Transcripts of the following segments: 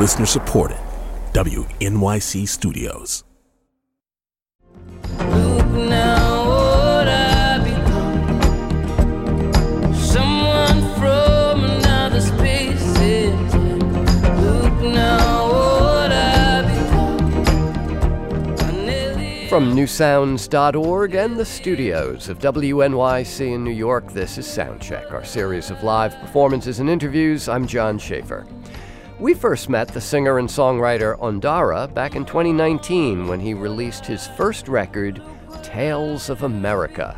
Listener supported. WNYC Studios. From newsounds.org and the studios of WNYC in New York, this is Soundcheck, our series of live performances and interviews. I'm John Schaefer. We first met the singer and songwriter Ondara back in 2019 when he released his first record, Tales of America.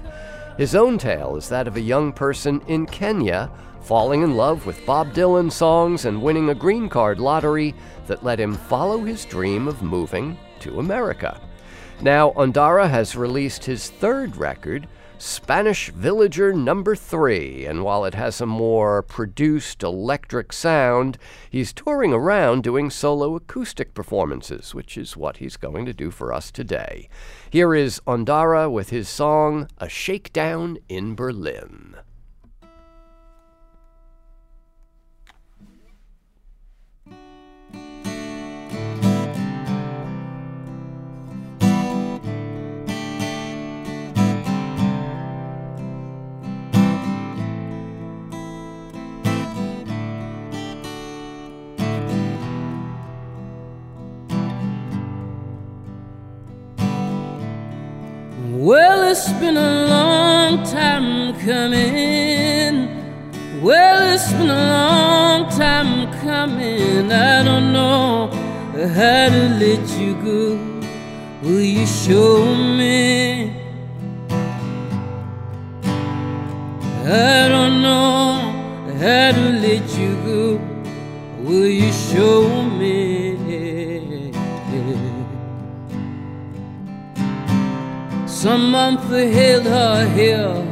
His own tale is that of a young person in Kenya falling in love with Bob Dylan songs and winning a green card lottery that let him follow his dream of moving to America. Now, Ondara has released his third record, Spanish Villager Number 3, and while it has a more produced electric sound, he's touring around doing solo acoustic performances, which is what he's going to do for us today. Here is Ondara with his song, A Shakedown in Berlin. It's been a long time coming. Well, it's been a long time coming. I don't know how to let you go. Will you show me? I don't know how to let you go. Will you show me? Some month held her here,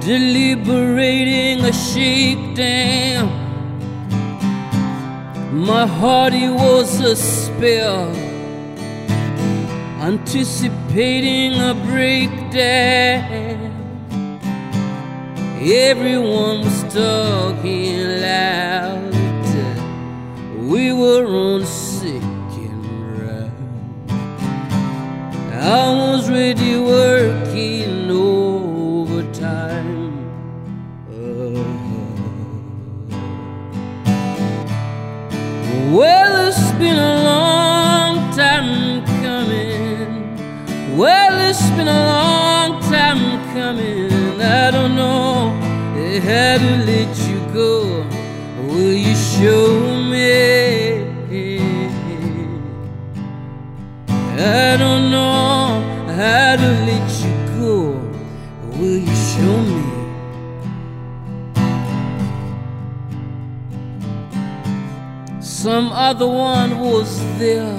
deliberating a shakedown. My hearty was a spell, anticipating a breakdown. Everyone was talking loud. We were on I was ready working overtime. Uh, well, it's been a long time coming. Well, it's been a long time coming. I don't know how to let you go. Will you show me? I don't know how to let you go. Will you show me? Some other one was there,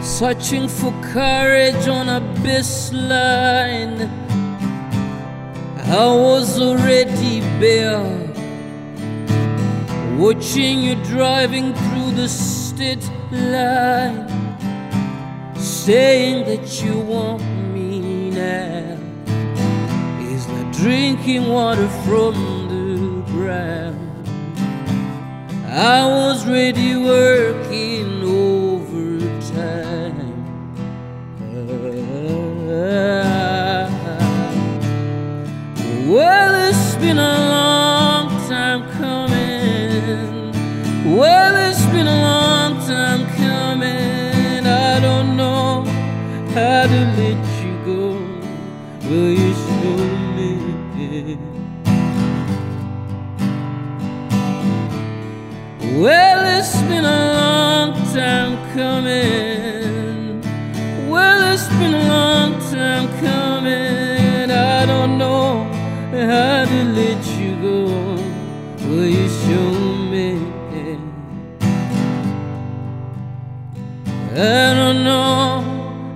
searching for courage on a best line. I was already bare, watching you driving through the state line saying that you want me now is like drinking water from the ground. I was ready working overtime. well, it's been a long time coming. Well, it's been a long how to let you go. Will you show me? Well, it's been a long time coming.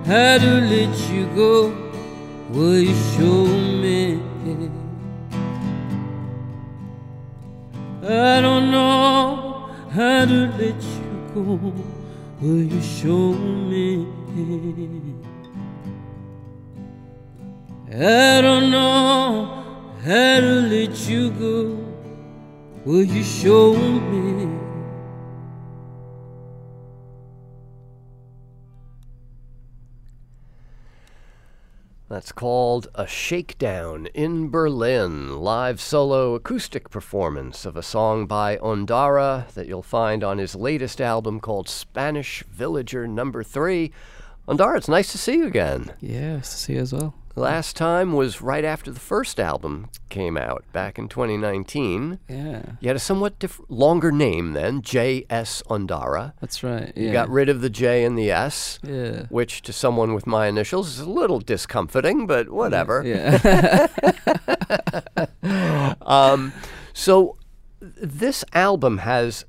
How to let you go. Will you show me? I don't know how to let you go. Will you show me? I don't know how to let you go. will you show me? That's called A Shakedown in Berlin, live solo acoustic performance of a song by Ondara that you'll find on his latest album called Spanish Villager Number 3. Ondara, it's nice to see you again. Yeah, nice to see you as well. Last time was right after the first album came out back in 2019. Yeah, You had a somewhat diff- longer name then, J.S. Ondara. that's right. You got rid of the J and the S, Yeah. which to someone with my initials is a little discomforting, but whatever. Yeah. Um, so this album has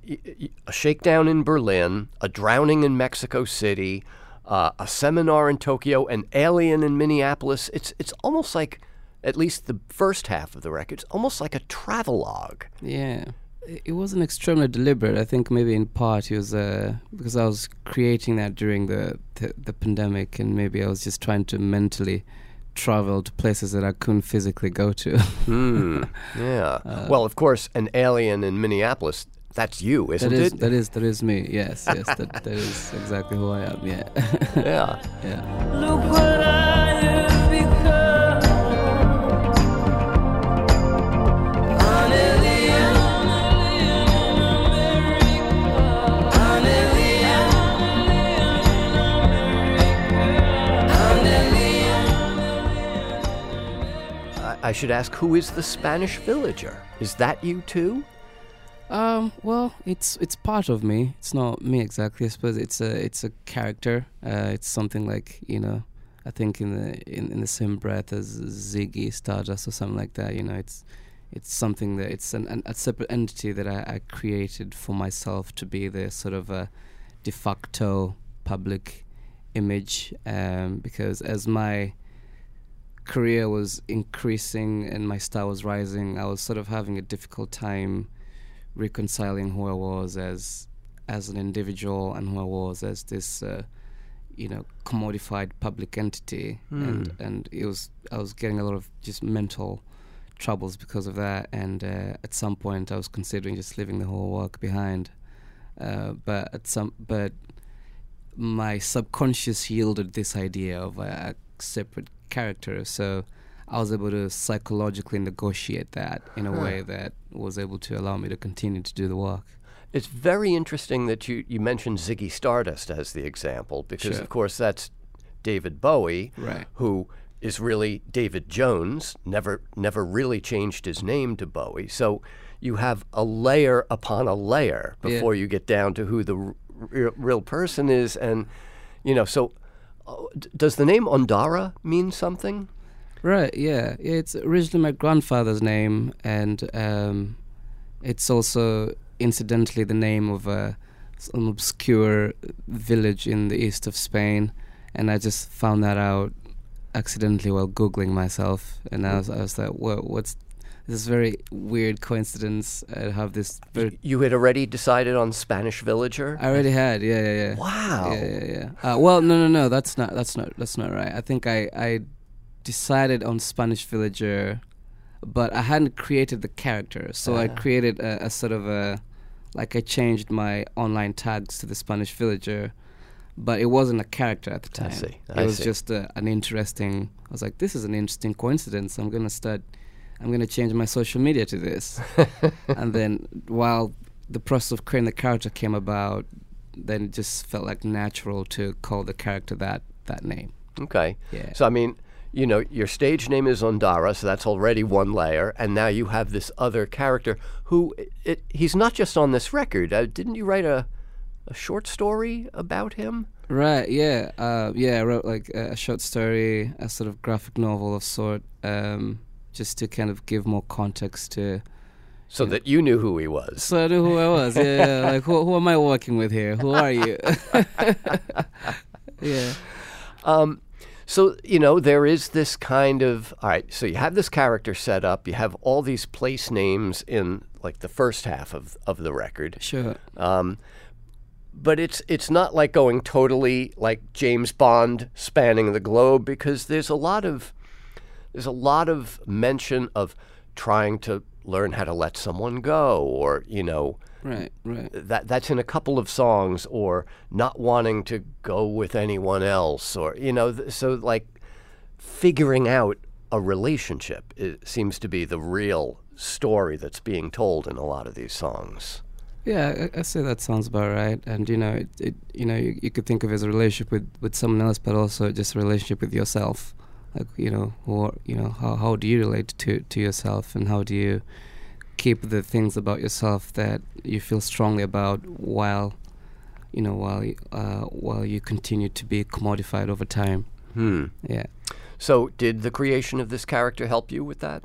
a shakedown in Berlin, a drowning in Mexico City, uh, a seminar in Tokyo, an alien in Minneapolis. It's it's almost like, at least the first half of the record, it's almost like a travelogue. Yeah, it wasn't extremely deliberate. I think maybe in part it was uh, because I was creating that during the, the the pandemic, and maybe I was just trying to mentally travel to places that I couldn't physically go to. Hmm. yeah. well, of course, an alien in Minneapolis. That's you, isn't that is it? that is that is me. Yes, yes, that that is exactly who I am. Yeah, yeah. yeah. Look what I have become. I should ask, who is the Spanish villager? Is that you too? Um, well, it's it's part of me. It's not me exactly. I suppose it's a it's a character. Uh, it's something like you know, I think in the in, in the same breath as Ziggy Stardust or something like that. You know, it's it's something that it's an, an, a separate entity that I, I created for myself to be the sort of a de facto public image. Um, because as my career was increasing and my star was rising, I was sort of having a difficult time reconciling who I was as as an individual and who I was as this uh, you know commodified public entity. And and it was I was getting a lot of just mental troubles because of that. And uh, at some point I was considering just leaving the whole work behind. Uh, but at some but my subconscious yielded this idea of a, a separate character. So I was able to psychologically negotiate that in a way that was able to allow me to continue to do the work. It's very interesting that you, you mentioned Ziggy Stardust as the example because, Sure. of course, that's David Bowie, Right. who is really David Jones, never never really changed his name to Bowie. So you have a layer upon a layer Yeah. before you get down to who the r- real, real person is, and you know. So, uh, d- does the name Ondara mean something? Right, yeah. It's originally my grandfather's name, and um, it's also incidentally the name of a, an obscure village in the east of Spain. And I just found that out accidentally while Googling myself. And I was, I was like, what, what's this very weird coincidence? I have this very. You had already decided on Spanish villager. I already had, yeah, yeah, yeah. Wow. Yeah, yeah, yeah. Uh, well, no, no, no. That's not. That's not. That's not right. I think I, I decided on Spanish villager, but I hadn't created the character. So I Ah. created a, a sort of a, like I changed my online tags to the Spanish villager, but it wasn't a character at the time. I see, It was see. just a, an interesting. I was like, this is an interesting coincidence. I'm gonna start. I'm gonna change my social media to this, and then while the process of creating the character came about, then it just felt like natural to call the character that that name. Okay. Yeah. So I mean, you know, your stage name is Ondara, so that's already one layer, and now you have this other character who it, he's not just on this record. Uh, didn't you write a a short story about him? Right. Yeah. Uh, yeah. I wrote like a, a short story, a sort of graphic novel of sort, um, just to kind of give more context to. So that you knew who he was. So I knew who I was. Yeah. yeah, like who, who am I working with here? Who are you? yeah. Um, so you know there is this kind of all right. So you have this character set up. You have all these place names in like the first half of of the record. Sure. Um, but it's it's not like going totally like James Bond spanning the globe because there's a lot of there's a lot of mention of trying to learn how to let someone go, or you know, Right, right. that that's in a couple of songs, or not wanting to go with anyone else, or you know, th- so like figuring out a relationship seems to be the real story that's being told in a lot of these songs. Yeah, I, I say that sounds about right. And you know, it, it you know, you, you could think of it as a relationship with, with someone else, but also just a relationship with yourself. Like you know, or you know, how how do you relate to to yourself, and how do you keep the things about yourself that you feel strongly about while you know while uh, while you continue to be commodified over time. Hmm. Yeah. So, did the creation of this character help you with that?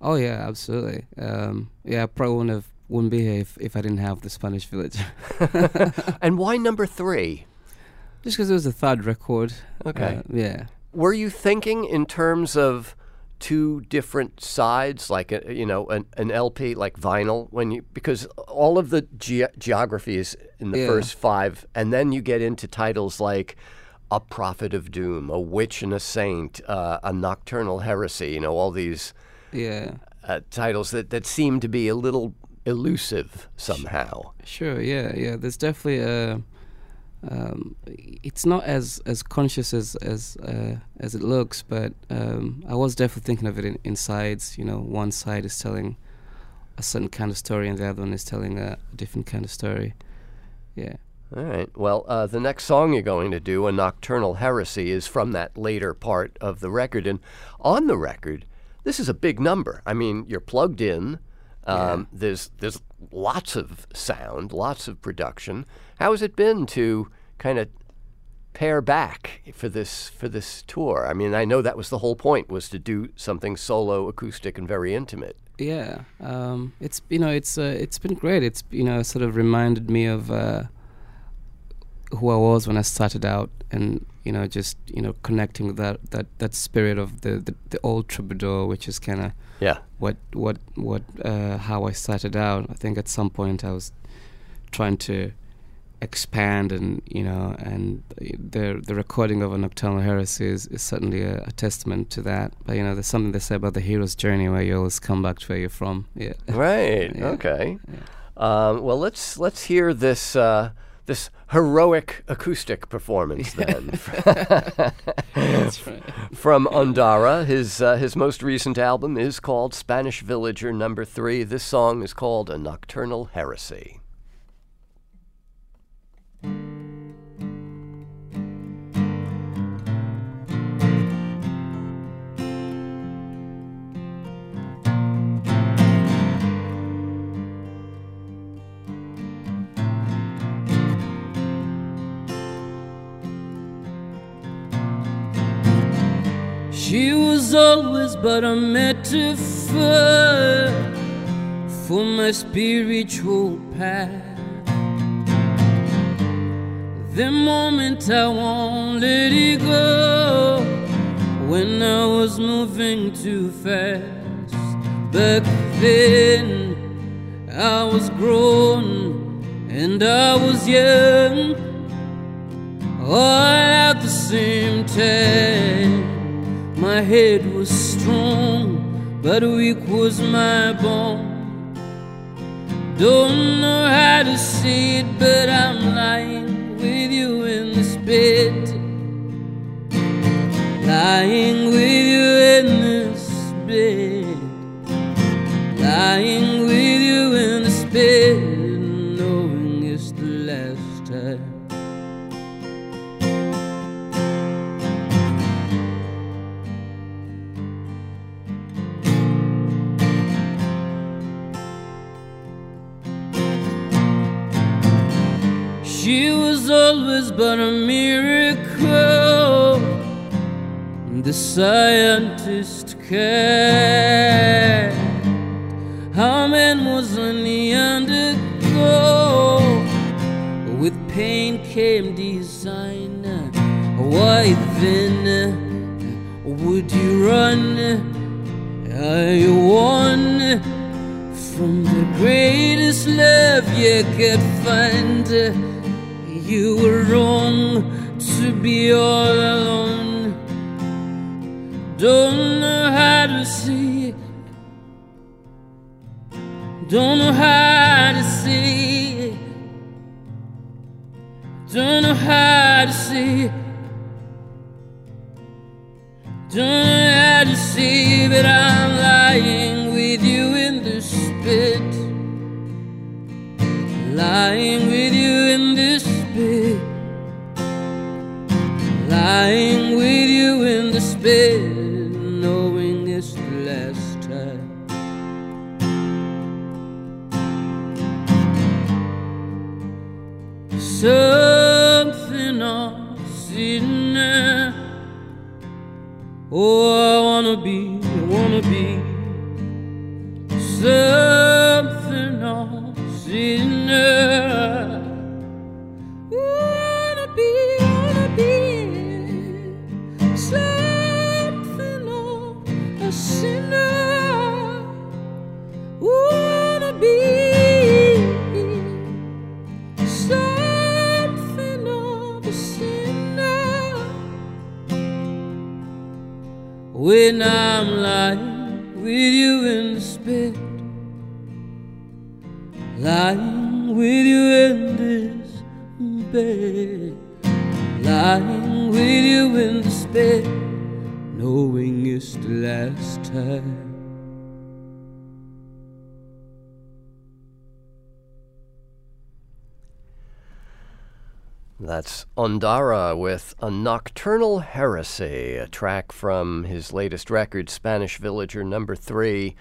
Oh yeah, absolutely. Um, yeah, I probably wouldn't have wouldn't be here if, if I didn't have the Spanish Village. and why number three? Just because it was the third record. Okay. Uh, yeah. Were you thinking in terms of two different sides, like a, you know, an, an LP, like vinyl, when you because all of the ge- geography is in the Yeah. first five, and then you get into titles like a prophet of doom, a witch and a saint, uh, a nocturnal heresy. You know, all these Yeah. uh, titles that that seem to be a little elusive somehow. Sure. Yeah. Yeah. There's definitely a. Um, it's not as as conscious as as uh, as it looks, but um, I was definitely thinking of it in, in sides. You know, one side is telling a certain kind of story, and the other one is telling a, a different kind of story. Yeah. All right. Well, uh, the next song you're going to do, A Nocturnal Heresy, is from that later part of the record. And on the record, this is a big number. I mean, you're plugged in. Um, There's there's lots of sound, lots of production. How has it been to kind of pare back for this for this tour? I mean, I know that was the whole point was to do something solo, acoustic, and very intimate. Yeah, um, it's you know it's uh, it's been great. It's you know sort of reminded me of uh, who I was when I started out, and you know just you know connecting with that that that spirit of the the, the old troubadour, which is kind of Yeah. what what what uh, how I started out. I think at some point I was trying to expand and you know and the the recording of a nocturnal heresy is, is certainly a, a testament to that but you know there's something they say about the hero's journey where you always come back to where you're from yeah Right. Yeah. Okay. Um, well, let's let's hear this uh, this heroic acoustic performance then that's right from Ondara. His uh, his most recent album is called Spanish Villager Number Three. This song is called A Nocturnal Heresy. She was always but a metaphor for my spiritual path. The moment I won't let it go, when I was moving too fast. Back then, I was grown and I was young, all at the same time. My head was strong, but weak was my bone. Don't know how to say it, but I'm lying bed. Lying with you Don't know how to see it. Don't know how to see it. Don't know how to see it. Don't know how to see, but I'm lying with you in the spit. Lying Oh, I wanna be, I wanna be something I'm sitting there. Wanna be, wanna be something a sinner. When I'm lying with you in the spit, lying with you in this bed, lying with you in the spit, knowing it's the last time. That's Ondara with A Nocturnal Heresy, a track from his latest record, Spanish Villager number three.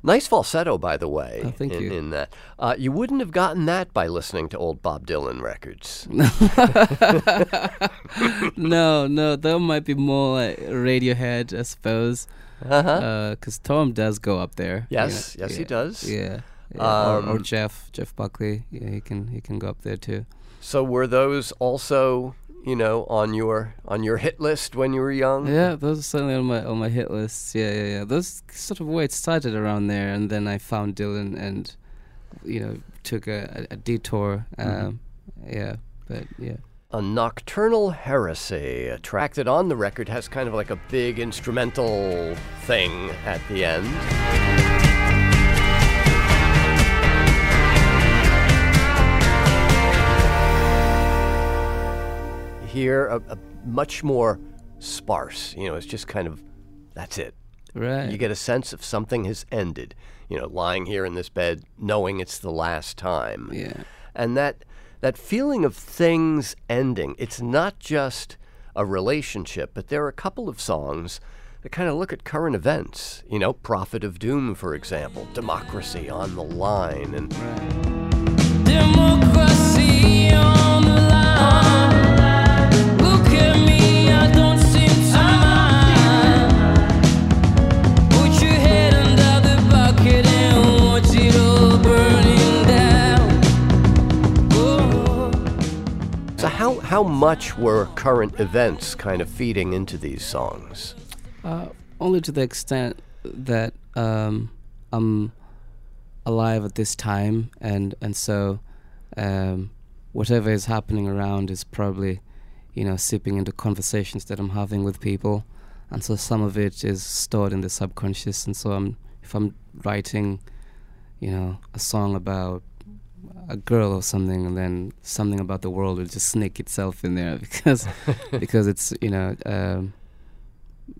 Nice falsetto, by the way. Oh, thank in, you. In that, uh, you wouldn't have gotten that by listening to old Bob Dylan records. no, no, that might be more like Radiohead, I suppose. Uh-huh. Because Tom does go up there. you Yes, know, yes, he does. Yeah, yeah. or, or Um, Jeff, Jeff Buckley. Yeah, he can he can go up there too. So were those also, you know, on your on your hit list when you were young? Yeah, those are certainly on my on my hit list. Yeah, yeah, yeah. Those sort of where it started around there, and then I found Dylan, and you know, took a, a, detour. Um, Yeah, but yeah. A Nocturnal Heresy, a track that on the record has kind of like a big instrumental thing at the end. Here, a, a much more sparse. You know, it's just kind of that's it. Right. You get a sense of something has ended. You know, lying here in this bed, knowing it's the last time yeah. and that that feeling of things ending it's not just a relationship but there are a couple of songs that kind of look at current events you know prophet of doom for example democracy on the line and Democracy on how much were current events kind of feeding into these songs? Uh, only to the extent that um, I'm alive at this time, and and so um, whatever is happening around is probably, you know, seeping into conversations that I'm having with people, and so some of it is stored in the subconscious, and so I'm if I'm writing, you know, a song about a girl or something, and then something about the world will just sneak itself in there because because it's you know. Um,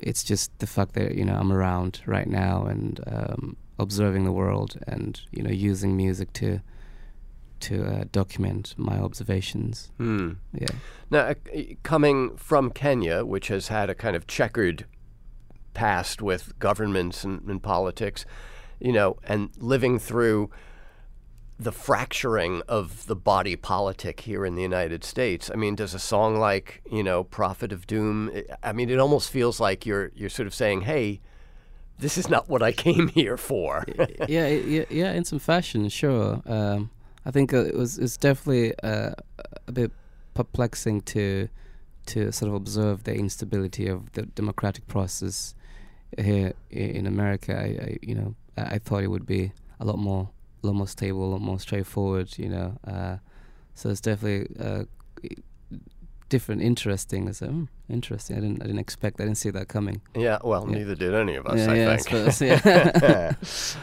it's just the fact that you know I'm around right now and um, observing the world and you know using music to to uh, document my observations. hmm. Yeah, now uh, coming from kenya which has had a kind of checkered past with governments and, and politics you know and living through the fracturing of the body politic here in the United States. I mean, does a song like, you know, Prophet of Doom, I- mean, it almost feels like you're you're sort of saying, "Hey, this is not what I came here for." yeah, yeah, yeah. In some fashion, sure. Um, I think it was it's definitely uh, a bit perplexing to to sort of observe the instability of the democratic process here in America. I, I you know I thought it would be a lot more a lot more stable, a lot more straightforward. You know, uh, so it's definitely uh, different, interesting. I said, hmm, interesting. I didn't I didn't expect. I didn't see that coming. Yeah, well, Yeah. neither did any of us, yeah, I yeah, think. suppose, yeah.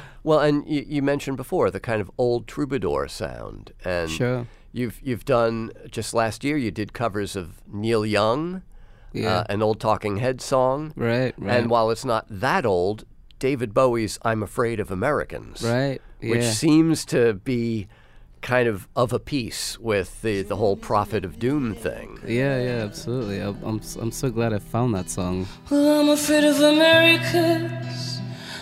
well, and you, you mentioned before the kind of old troubadour sound, and sure. you've you've done just last year. You did covers of Neil Young, Yeah. uh, an old Talking Head song, right. Right. and while it's not that old, David Bowie's "I'm Afraid of Americans," right. Yeah. which seems to be kind of of a piece with the the whole Prophet of Doom thing. yeah. Yeah. Absolutely. I'm I'm, s- I'm so glad I found that song. Well, I'm afraid of Americans.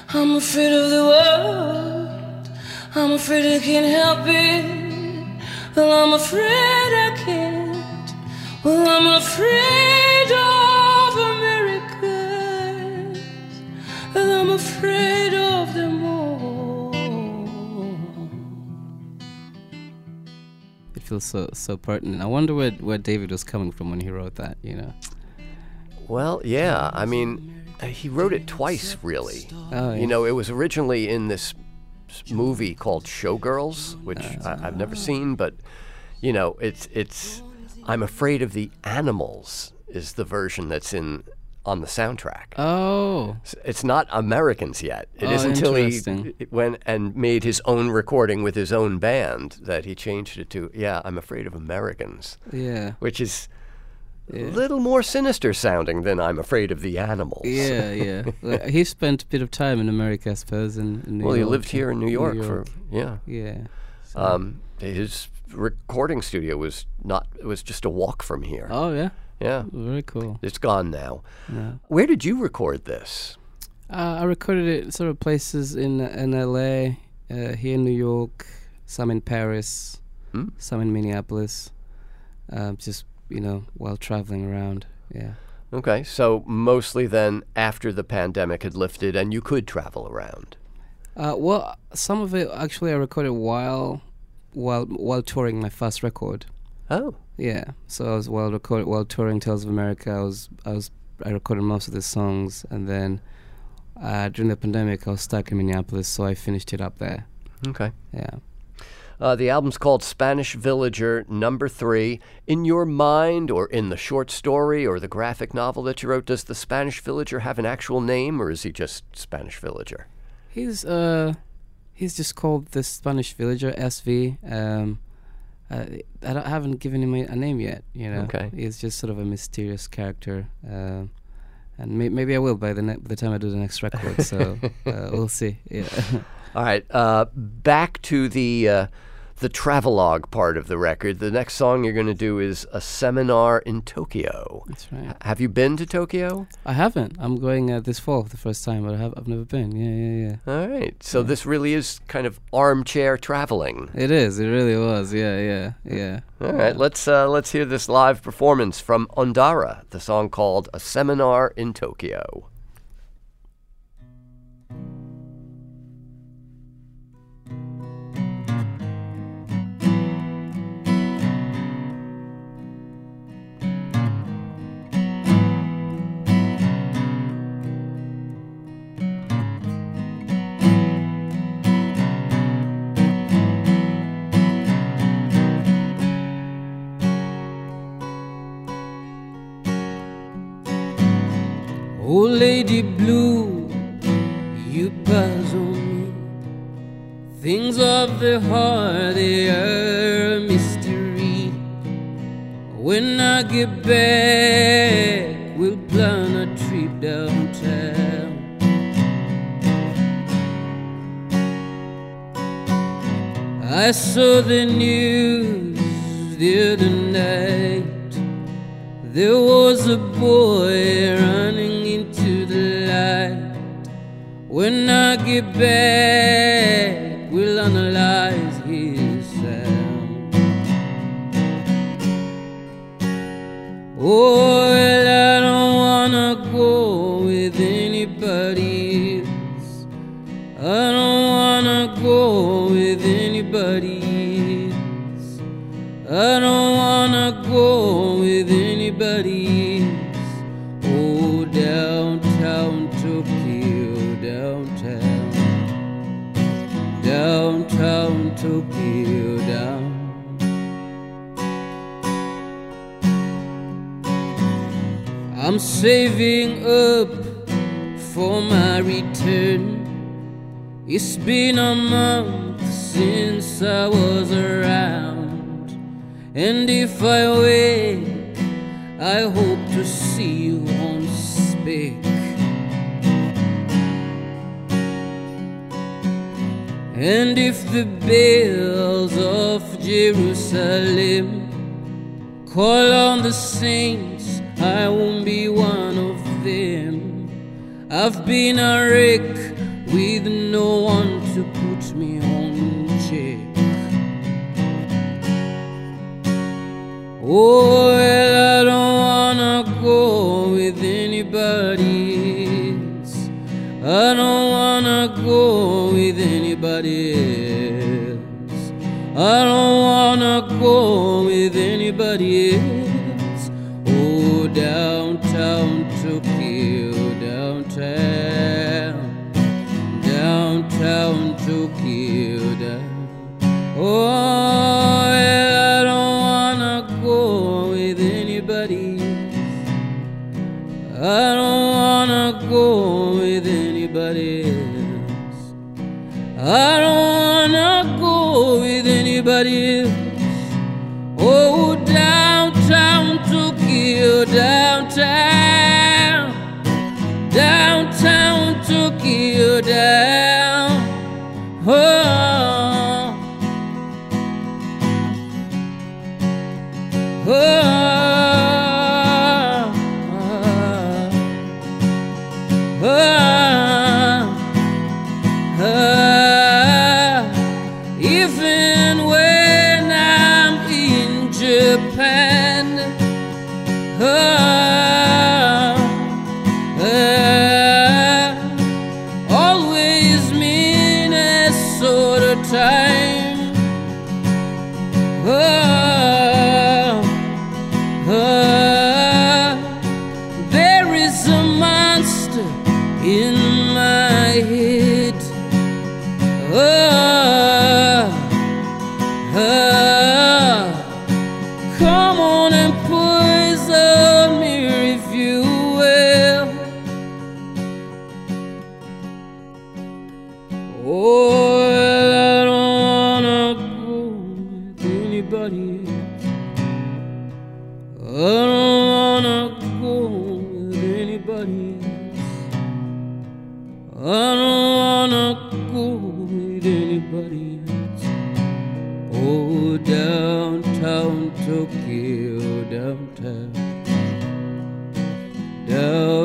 I'm afraid of the world. I'm afraid I can't help it. Well, I'm afraid I can't. Well, I'm afraid of Americans. Well, I'm afraid feels so so pertinent. I wonder where where David was coming from when he wrote that. You know. Well, yeah. I mean, uh, he wrote it twice, really. Oh, yeah. You know, it was originally in this movie called Showgirls, which I, I've never seen, but you know, it's it's. I'm afraid of the animals is the version that's in on the soundtrack. Oh. It's not Americans yet. It Oh, not until he went and made his own recording with his own band that he changed it to. Yeah, I'm afraid of Americans, Yeah. which is. A little more sinister sounding than I'm afraid of the animals. Yeah, yeah. Like, he spent a bit of time in America, I suppose. In, in New Well, he lived here in New York, for York. yeah. Yeah. So- Um, his recording studio was not. It was just a walk from here. oh yeah. Yeah, Very cool. it's gone now. Yeah. Where did you record this? Uh, I recorded it sort of places in in LA, uh, here in New York, some in Paris, Hmm? some in Minneapolis. Um, just you know, while traveling around. Yeah. Okay, so mostly then after the pandemic had lifted and you could travel around. Uh, well, some of it actually I recorded while while while touring my first record. Oh, Yeah. So I was while recording while touring Tales of America. I was I was I recorded most of the songs, and then uh, during the pandemic I was stuck in Minneapolis, so I finished it up there. okay. Yeah. Uh, the album's called Spanish Villager Number Three. In your mind, or in the short story, or the graphic novel that you wrote, does the Spanish Villager have an actual name, or is he just Spanish Villager? He's uh he's just called the Spanish Villager SV. Um, uh, I, don't, I haven't given him a, a name yet. You know. Okay. He's just sort of a mysterious character. Um, and may, maybe I will by the ne- by the time I do the next record. So uh, we'll see. Yeah. All right, uh, back to the uh, the travelogue part of the record. The next song you're going to do is a seminar in Tokyo. That's right. Have you been to Tokyo? I haven't. I'm going uh, this fall for the first time, but I have. I've never been. Yeah, yeah, yeah. All right, so this really is kind of armchair traveling. It is. It really was. Yeah, yeah, yeah. All right, let's uh, let's hear this live performance from Ondara, the song called "A Seminar in Tokyo." The a mystery. When I get back, we'll plan a trip downtown. I saw the news the other night. There was a boy running into the light. When I get back, we'll analyze his sound. Oh, saving up for my return. It's been a month since I was around, and if I wake, I hope to see you on speak. And if the bells of Jerusalem call on the saints, I won't be one of them. I've been a wreck with no one to put me on check. Oh, well, I don't wanna go with anybody else. I don't wanna go with anybody else. I don't wanna go with anybody else. Downtown Tokyo, downtown, downtown Tokyo, down. Oh, well, I don't wanna go with anybody. I don't wanna go with anybody else. I don't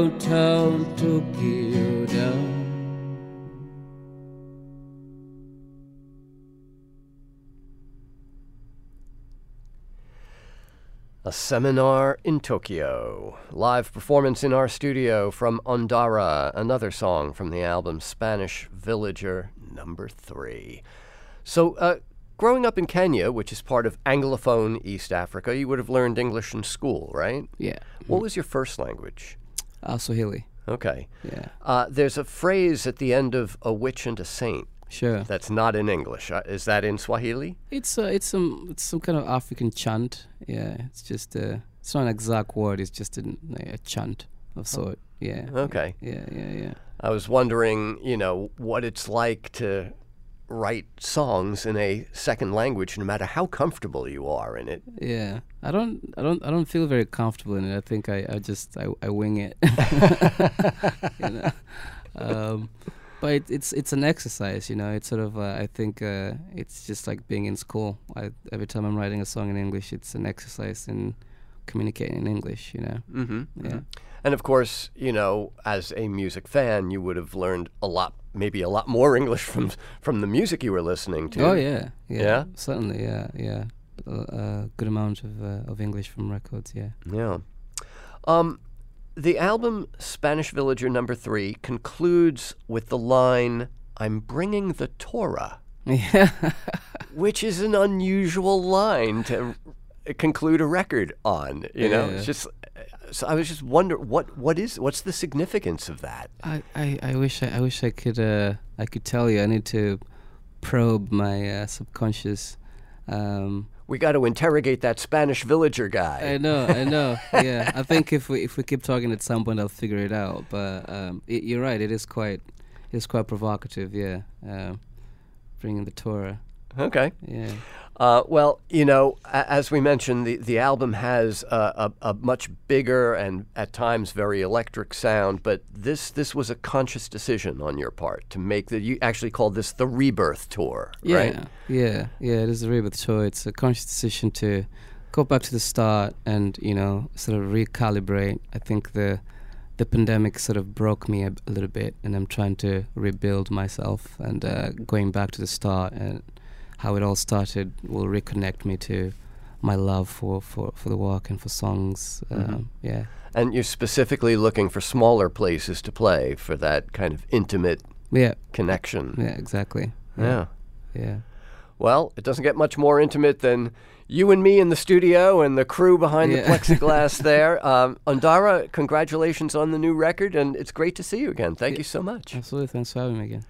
Downtown Tokyo, down. A seminar in Tokyo. Live performance in our studio from Ondara, another song from the album Spanish Villager number three. So, uh, growing up in Kenya, which is part of Anglophone East Africa, you would have learned English in school, right? Yeah. What was your first language? Uh, Swahili. Okay. Yeah. Uh, there's a phrase at the end of A Witch and a Saint Sure. that's not in English. Uh, is that in Swahili? It's uh, it's some it's some kind of African chant. Yeah. It's just uh, it's not an exact word. It's just a, a chant of sort. Yeah. Okay. Yeah. Yeah. Yeah. I was wondering, you know, what it's like to write songs in a second language, no matter how comfortable you are in it. Yeah, I don't, I don't, I don't feel very comfortable in it. I think I, I just, I, I wing it. you know, um, but it, it's, it's an exercise. You know, it's sort of, uh, I think, uh, it's just like being in school. I, every time I'm writing a song in English, it's an exercise in communicating in English. You know. Mm-hmm. Yeah. And of course, you know, as a music fan, you would have learned a lot, maybe a lot more English from from the music you were listening to. Oh yeah, yeah, Yeah? certainly, yeah, yeah. A, a good amount of uh, of English from records. Yeah. Yeah. Um, the album Spanish Villager Number Three concludes with the line, "I'm bringing the Torah," Yeah. which is an unusual line to conclude a record on. You know, Yeah. it's just. So I was just wondering what what is what's the significance of that? I, I, I wish I, I wish I could uh, I could tell you. I need to probe my uh, subconscious. Um, We got to interrogate that Spanish villager guy. I know, I know. yeah, I think if we if we keep talking at some point, I'll figure it out. But um, it, you're right; it is quite it is quite provocative. Yeah, uh, bringing the Torah. Okay. Yeah. Uh, well, you know, as we mentioned, the, the album has a, a, a much bigger and at times very electric sound, but this this was a conscious decision on your part to make the. You actually called this the Rebirth Tour, Yeah, right? yeah, yeah. It is a rebirth tour. It's a conscious decision to go back to the start and you know sort of recalibrate. I think the the pandemic sort of broke me a, a little bit, and I'm trying to rebuild myself and uh, going back to the start and how it all started will reconnect me to my love for, for, for the work and for songs. Um, yeah. And you're specifically looking for smaller places to play for that kind of intimate Yeah. connection. Yeah, exactly. Yeah. Yeah. Well, it doesn't get much more intimate than you and me in the studio and the crew behind the Yeah. plexiglass there. Um, Ondara, congratulations on the new record, and it's great to see you again. Thank you so much. Absolutely. Thanks for having me again.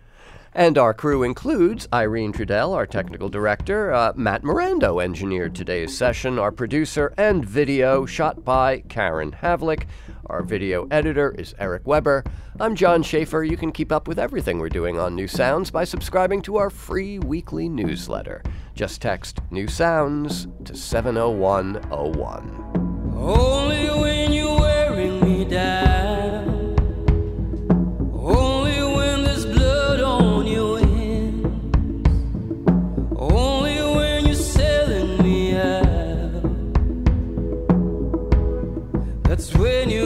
And our crew includes Irene Trudel, our technical director, uh, Matt Mirando engineered today's session, our producer and video shot by Karen Havlick. Our video editor is Eric Weber. I'm John Schaefer. You can keep up with everything we're doing on New Sounds by subscribing to our free weekly newsletter. Just text New Sounds to 70101. Only That's when you